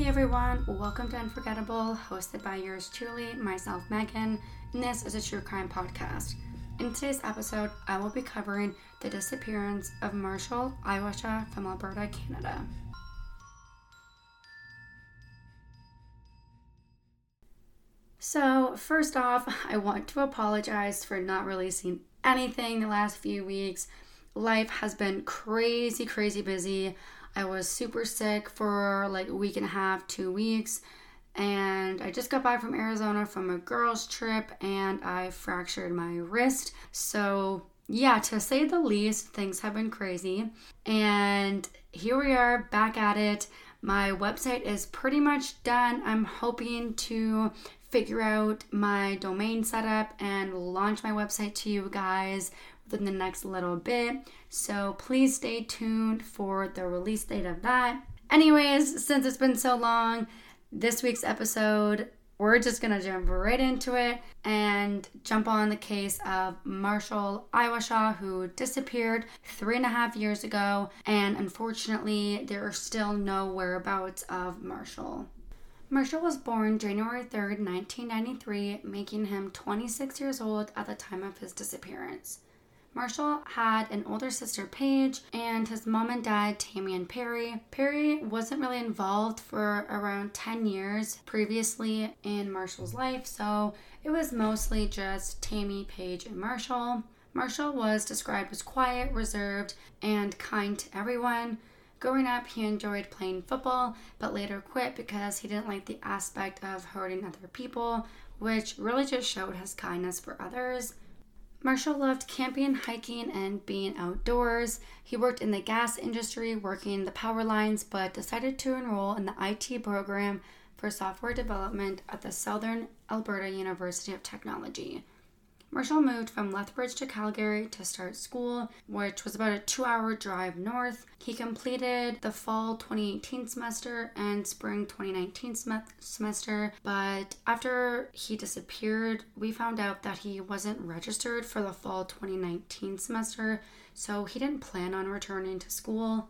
Hey everyone, welcome to Unforgettable, hosted by yours truly, myself, Megan, and this is a true crime podcast. In today's episode, I will be covering the disappearance of Marshal Iwasha from Alberta, Canada. So, first off, I want to apologize for not releasing anything the last few weeks. Life has been crazy, crazy busy. I was super sick for like a week and a half, two weeks, and I just got back from Arizona from a girls' trip and I fractured my wrist. So, yeah, to say the least, things have been crazy. And here we are back at it. My website is pretty much done. I'm hoping to figure out my domain setup and launch my website to you guys within the next little bit. So please stay tuned for the release date of that. Anyways, since it's been so long, this week's episode, we're just gonna jump right into it and jump on the case of Marshal Iwasha, who disappeared three and a half years ago, and unfortunately, there are still no whereabouts of Marshal. Marshal was born January 3rd, 1993, making him 26 years old at the time of his disappearance. Marshal had an older sister, Paige, and his mom and dad, Tammy and Perry. Perry wasn't really involved for around 10 years previously in Marshal's life, so it was mostly just Tammy, Paige, and Marshal. Marshal was described as quiet, reserved, and kind to everyone. Growing up, he enjoyed playing football, but later quit because he didn't like the aspect of hurting other people, which really just showed his kindness for others. Marshal loved camping, hiking, and being outdoors. He worked in the gas industry, working the power lines, but decided to enroll in the IT program for software development at the Southern Alberta University of Technology. Marshal moved from Lethbridge to Calgary to start school, which was about a two hour drive north. He completed the fall 2018 semester and spring 2019 sem- semester, but after he disappeared, we found out that he wasn't registered for the fall 2019 semester, so he didn't plan on returning to school.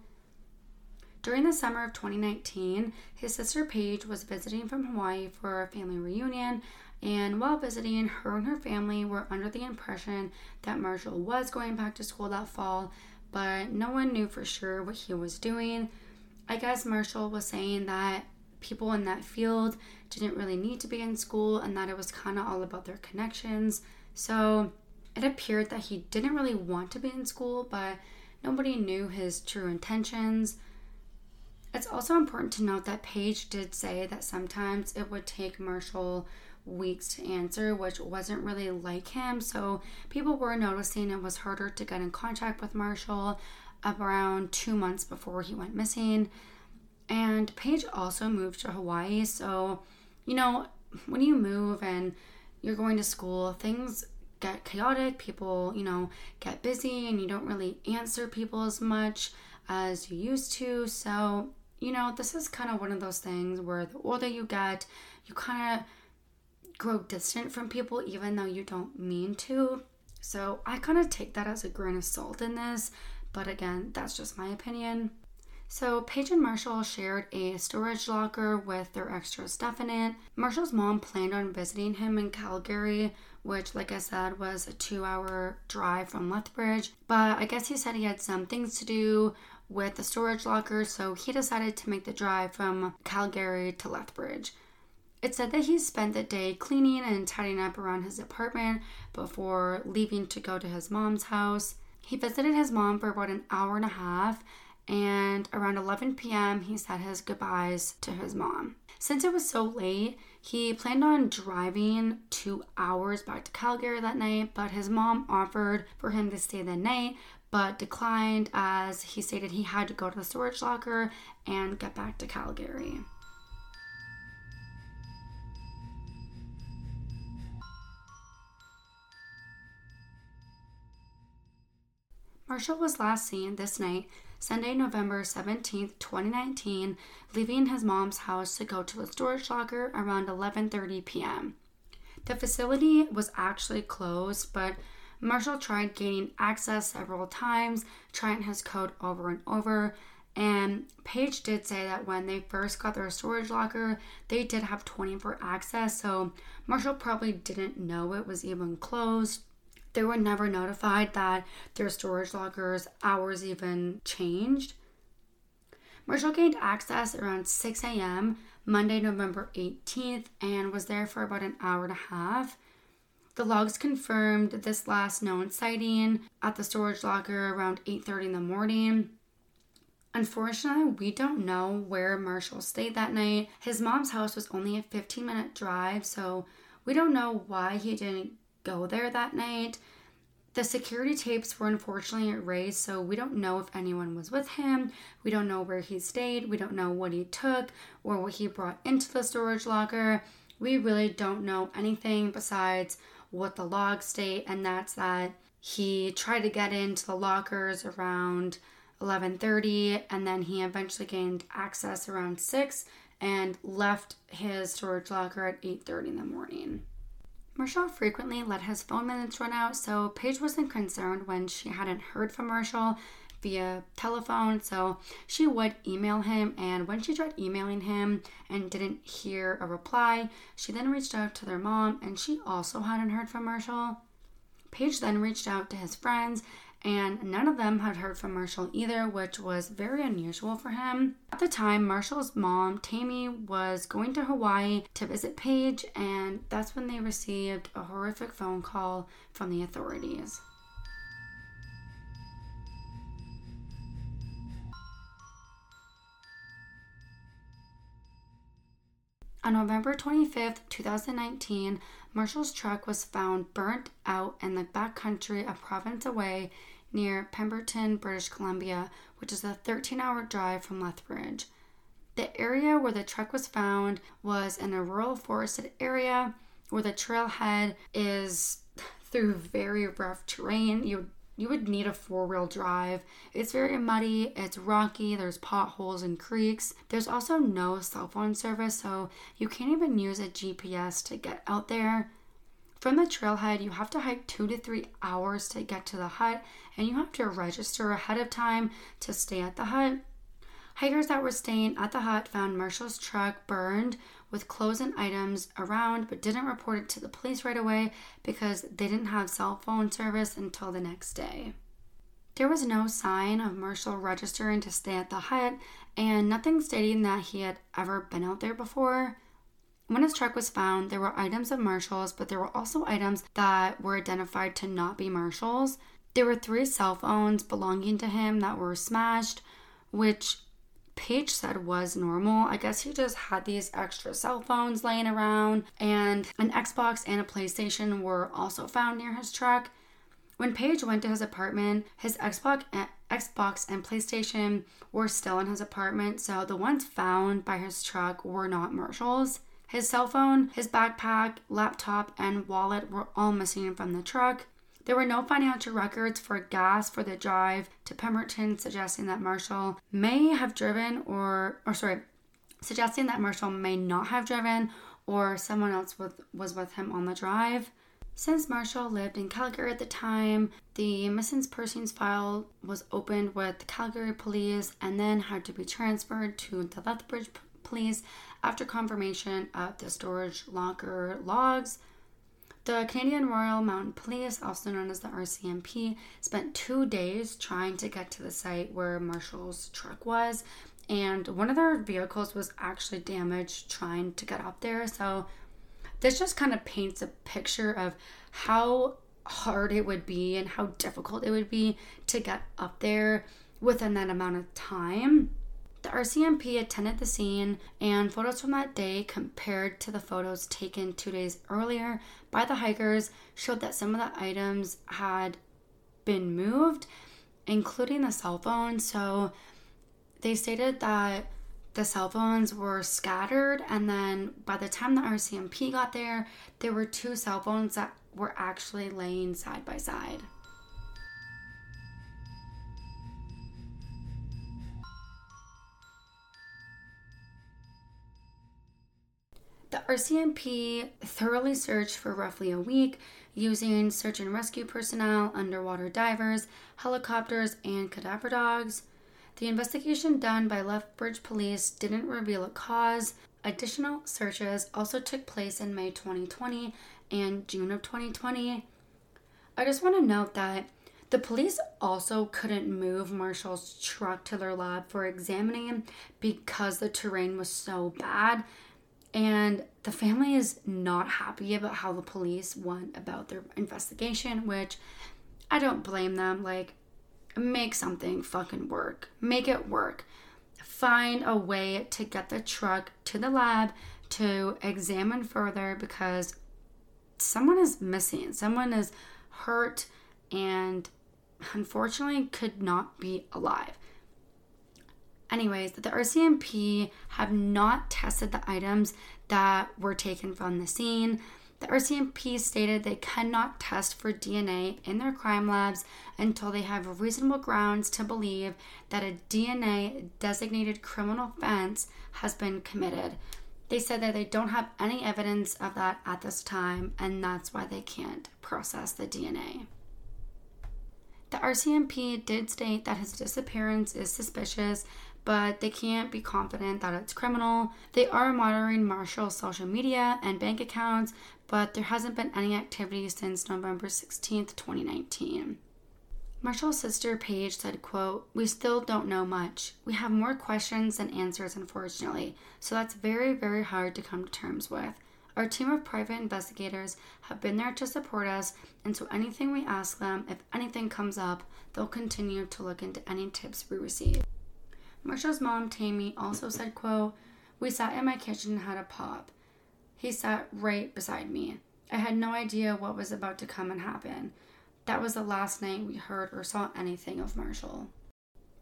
During the summer of 2019, his sister Paige was visiting from Hawaii for a family reunion, and while visiting, her and her family were under the impression that Marshal was going back to school that fall, but no one knew for sure what he was doing. I guess Marshal was saying that people in that field didn't really need to be in school and that it was kind of all about their connections. So it appeared that he didn't really want to be in school, but nobody knew his true intentions. It's also important to note that Paige did say that sometimes it would take Marshal weeks to answer, which wasn't really like him. So people were noticing it was harder to get in contact with Marshal around two months before he went missing. And Paige also moved to Hawaii. So, you know, when you move and you're going to school, things get chaotic. People, you know, get busy and you don't really answer people as much as you used to. So, you know, this is kind of one of those things where the older you get, you kind of grow distant from people even though you don't mean to. So I kind of take that as a grain of salt in this, but again, that's just my opinion. So, Paige and Marshal shared a storage locker with their extra stuff in it. Marshal's mom planned on visiting him in Calgary, which, like I said, was a two hour drive from Lethbridge. But I guess he said he had some things to do with the storage locker, so he decided to make the drive from Calgary to Lethbridge. It said that he spent the day cleaning and tidying up around his apartment before leaving to go to his mom's house. He visited his mom for about an hour and a half, and around 11 p.m., he said his goodbyes to his mom. Since it was so late, he planned on driving two hours back to Calgary that night, but his mom offered for him to stay the night, but declined as he stated he had to go to the storage locker and get back to Calgary. Marshal was last seen this night, Sunday, November 17, 2019, leaving his mom's house to go to a storage locker around 11:30 p.m. The facility was actually closed, but Marshal tried gaining access several times, trying his code over and over, And Paige did say that when they first got their storage locker, they did have 24 access. So Marshal probably didn't know it was even closed. They were never notified that their storage locker's hours even changed. Marshal gained access around 6 a.m. Monday, November 18th, and was there for about an hour and a half. The logs confirmed this last known sighting at the storage locker around 8:30 in the morning. Unfortunately, we don't know where Marshal stayed that night. His mom's house was only a 15 minute drive, so we don't know why he didn't go there that night. The security tapes were unfortunately erased, so we don't know if anyone was with him. We don't know where he stayed. We don't know what he took or what he brought into the storage locker. We really don't know anything besides what the logs state, and that's that he tried to get into the lockers around 11:30 and then he eventually gained access around 6 and left his storage locker at 8:30 in the morning. Marshal frequently let his phone minutes run out, so Paige wasn't concerned when she hadn't heard from Marshal via telephone, so she would email him. And when she tried emailing him and didn't hear a reply, she then reached out to their mom, and she also hadn't heard from Marshal. Paige then reached out to his friends and none of them had heard from Marshal either, which was very unusual for him. At the time, Marshal's mom, Tammy, was going to Hawaii to visit Paige, and that's when they received a horrific phone call from the authorities. On November 25th, 2019, Marshal's truck was found burnt out in the backcountry a province away near Pemberton, British Columbia, which is a 13 hour drive from Lethbridge. The area where the truck was found was in a rural forested area where the trailhead is through very rough terrain. You you would need a four wheel drive. It's very muddy, it's rocky, there's potholes and creeks. There's also no cell phone service, so you can't even use a GPS to get out there. From the trailhead, you have to hike two to three hours to get to the hut, and you have to register ahead of time to stay at the hut. Hikers that were staying at the hut found Marshal's truck burned with clothes and items around, but didn't report it to the police right away because they didn't have cell phone service until the next day. There was no sign of Marshal registering to stay at the hut, and nothing stating that he had ever been out there before. When his truck was found, there were items of Marshal's, but there were also items that were identified to not be Marshal's. There were three cell phones belonging to him that were smashed, which Paige said was normal. I guess he just had these extra cell phones laying around, and an Xbox and a PlayStation were also found near his truck. When Paige went to his apartment, his Xbox and, Xbox and PlayStation were still in his apartment, so the ones found by his truck were not Marshal's. His cell phone, his backpack, laptop, and wallet were all missing from the truck. There were no financial records for gas for the drive to Pemberton, suggesting that Marshal may have driven or, or sorry, suggesting that Marshal may not have driven or someone else with, was with him on the drive. Since Marshal lived in Calgary at the time, the missing persons file was opened with the Calgary police and then had to be transferred to the Lethbridge police after confirmation of the storage locker logs the Canadian Royal Mounted Police, also known as the RCMP, spent two days trying to get to the site where Marshal's truck was, and one of their vehicles was actually damaged trying to get up there. So, this just kind of paints a picture of how hard it would be and how difficult it would be to get up there within that amount of time. The RCMP attended the scene, and photos from that day, compared to the photos taken two days earlier by the hikers, showed that some of the items had been moved, including the cell phone. So they stated that the cell phones were scattered, and then by the time the RCMP got there, there were two cell phones that were actually laying side by side. The RCMP thoroughly searched for roughly a week using search and rescue personnel, underwater divers, helicopters, and cadaver dogs. The investigation done by Lethbridge Police didn't reveal a cause. Additional searches also took place in May 2020 and June of 2020. I just want to note that the police also couldn't move Marshal's truck to their lab for examining because the terrain was so bad. And the family is not happy about how the police went about their investigation, which I don't blame them. Like, make something fucking work, make it work. Find a way to get the truck to the lab to examine further because someone is missing, someone is hurt, and unfortunately could not be alive. Anyways, the RCMP have not tested the items that were taken from the scene. The RCMP stated they cannot test for DNA in their crime labs until they have reasonable grounds to believe that a DNA designated criminal offense has been committed. They said that they don't have any evidence of that at this time, and that's why they can't process the DNA. The RCMP did state that his disappearance is suspicious, but they can't be confident that it's criminal. They are monitoring Marshal's social media and bank accounts, but there hasn't been any activity since November 16th, 2019. Marshal's sister Paige said, quote, We still don't know much. We have more questions than answers, unfortunately, so that's very, very hard to come to terms with. Our team of private investigators have been there to support us, and so anything we ask them, if anything comes up, they'll continue to look into any tips we receive. Marshal's mom, Tammy, also said, quote, We sat in my kitchen and had a pop. He sat right beside me. I had no idea what was about to come and happen. That was the last night we heard or saw anything of Marshal.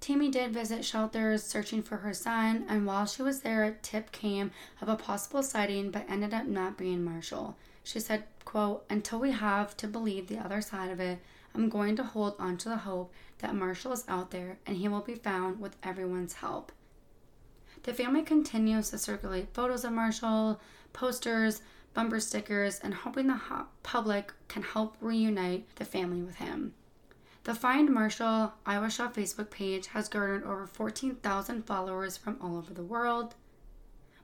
Tammy did visit shelters searching for her son, and while she was there, a tip came of a possible sighting but ended up not being Marshal. She said, quote, Until we have to believe the other side of it, I'm going to hold on to the hope that Marshal is out there and he will be found with everyone's help. The family continues to circulate photos of Marshal, posters, bumper stickers, and hoping the public can help reunite the family with him. The Find Marshal Iwashaw Facebook page has garnered over 14,000 followers from all over the world.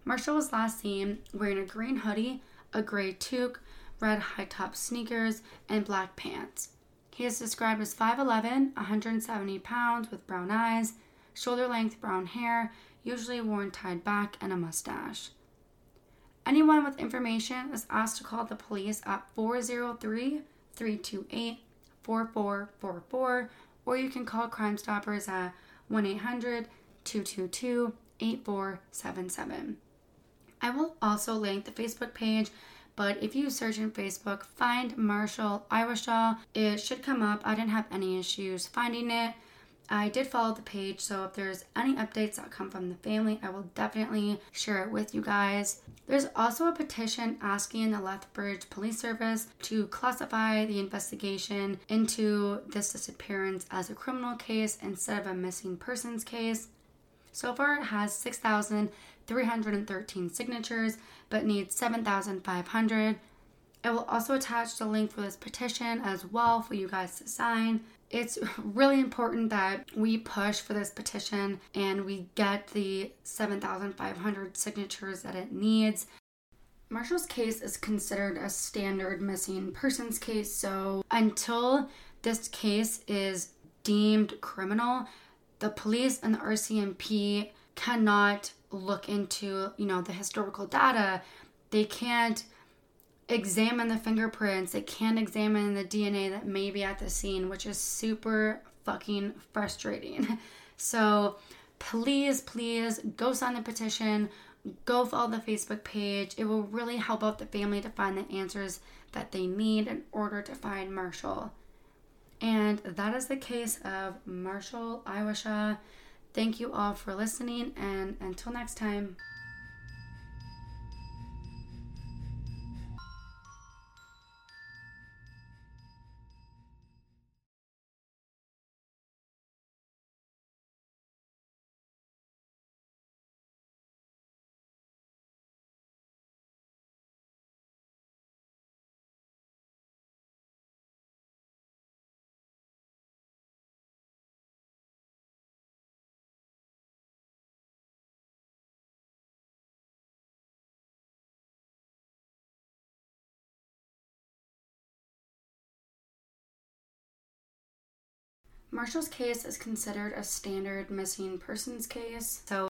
Marshal was last seen wearing a green hoodie, a gray toque, red high top sneakers, and black pants. He is described as 5'11, 170 pounds, with brown eyes, shoulder length brown hair, usually worn tied back, and a mustache. Anyone with information is asked to call the police at 403 328 4444, or you can call Crime Stoppers at 1 800 222 8477. I will also link the Facebook page but if you search in Facebook, find Marshal Iwashaw, it should come up. I didn't have any issues finding it. I did follow the page, so if there's any updates that come from the family, I will definitely share it with you guys. There's also a petition asking the Lethbridge Police Service to classify the investigation into this disappearance as a criminal case instead of a missing persons case. So far, it has 6,313 signatures, but needs 7,500. I will also attach the link for this petition as well for you guys to sign. It's really important that we push for this petition and we get the 7,500 signatures that it needs. Marshal's case is considered a standard missing persons case, so until this case is deemed criminal, the police and the RCMP cannot look into, you know, the historical data. They can't examine the fingerprints. They can't examine the DNA that may be at the scene, which is super fucking frustrating. So please, please go sign the petition. Go follow the Facebook page. It will really help out the family to find the answers that they need in order to find Marshal. And that is the case of Marshal Iwashaw. Thank you all for listening, and until next time. Marshal's case is considered a standard missing persons case. So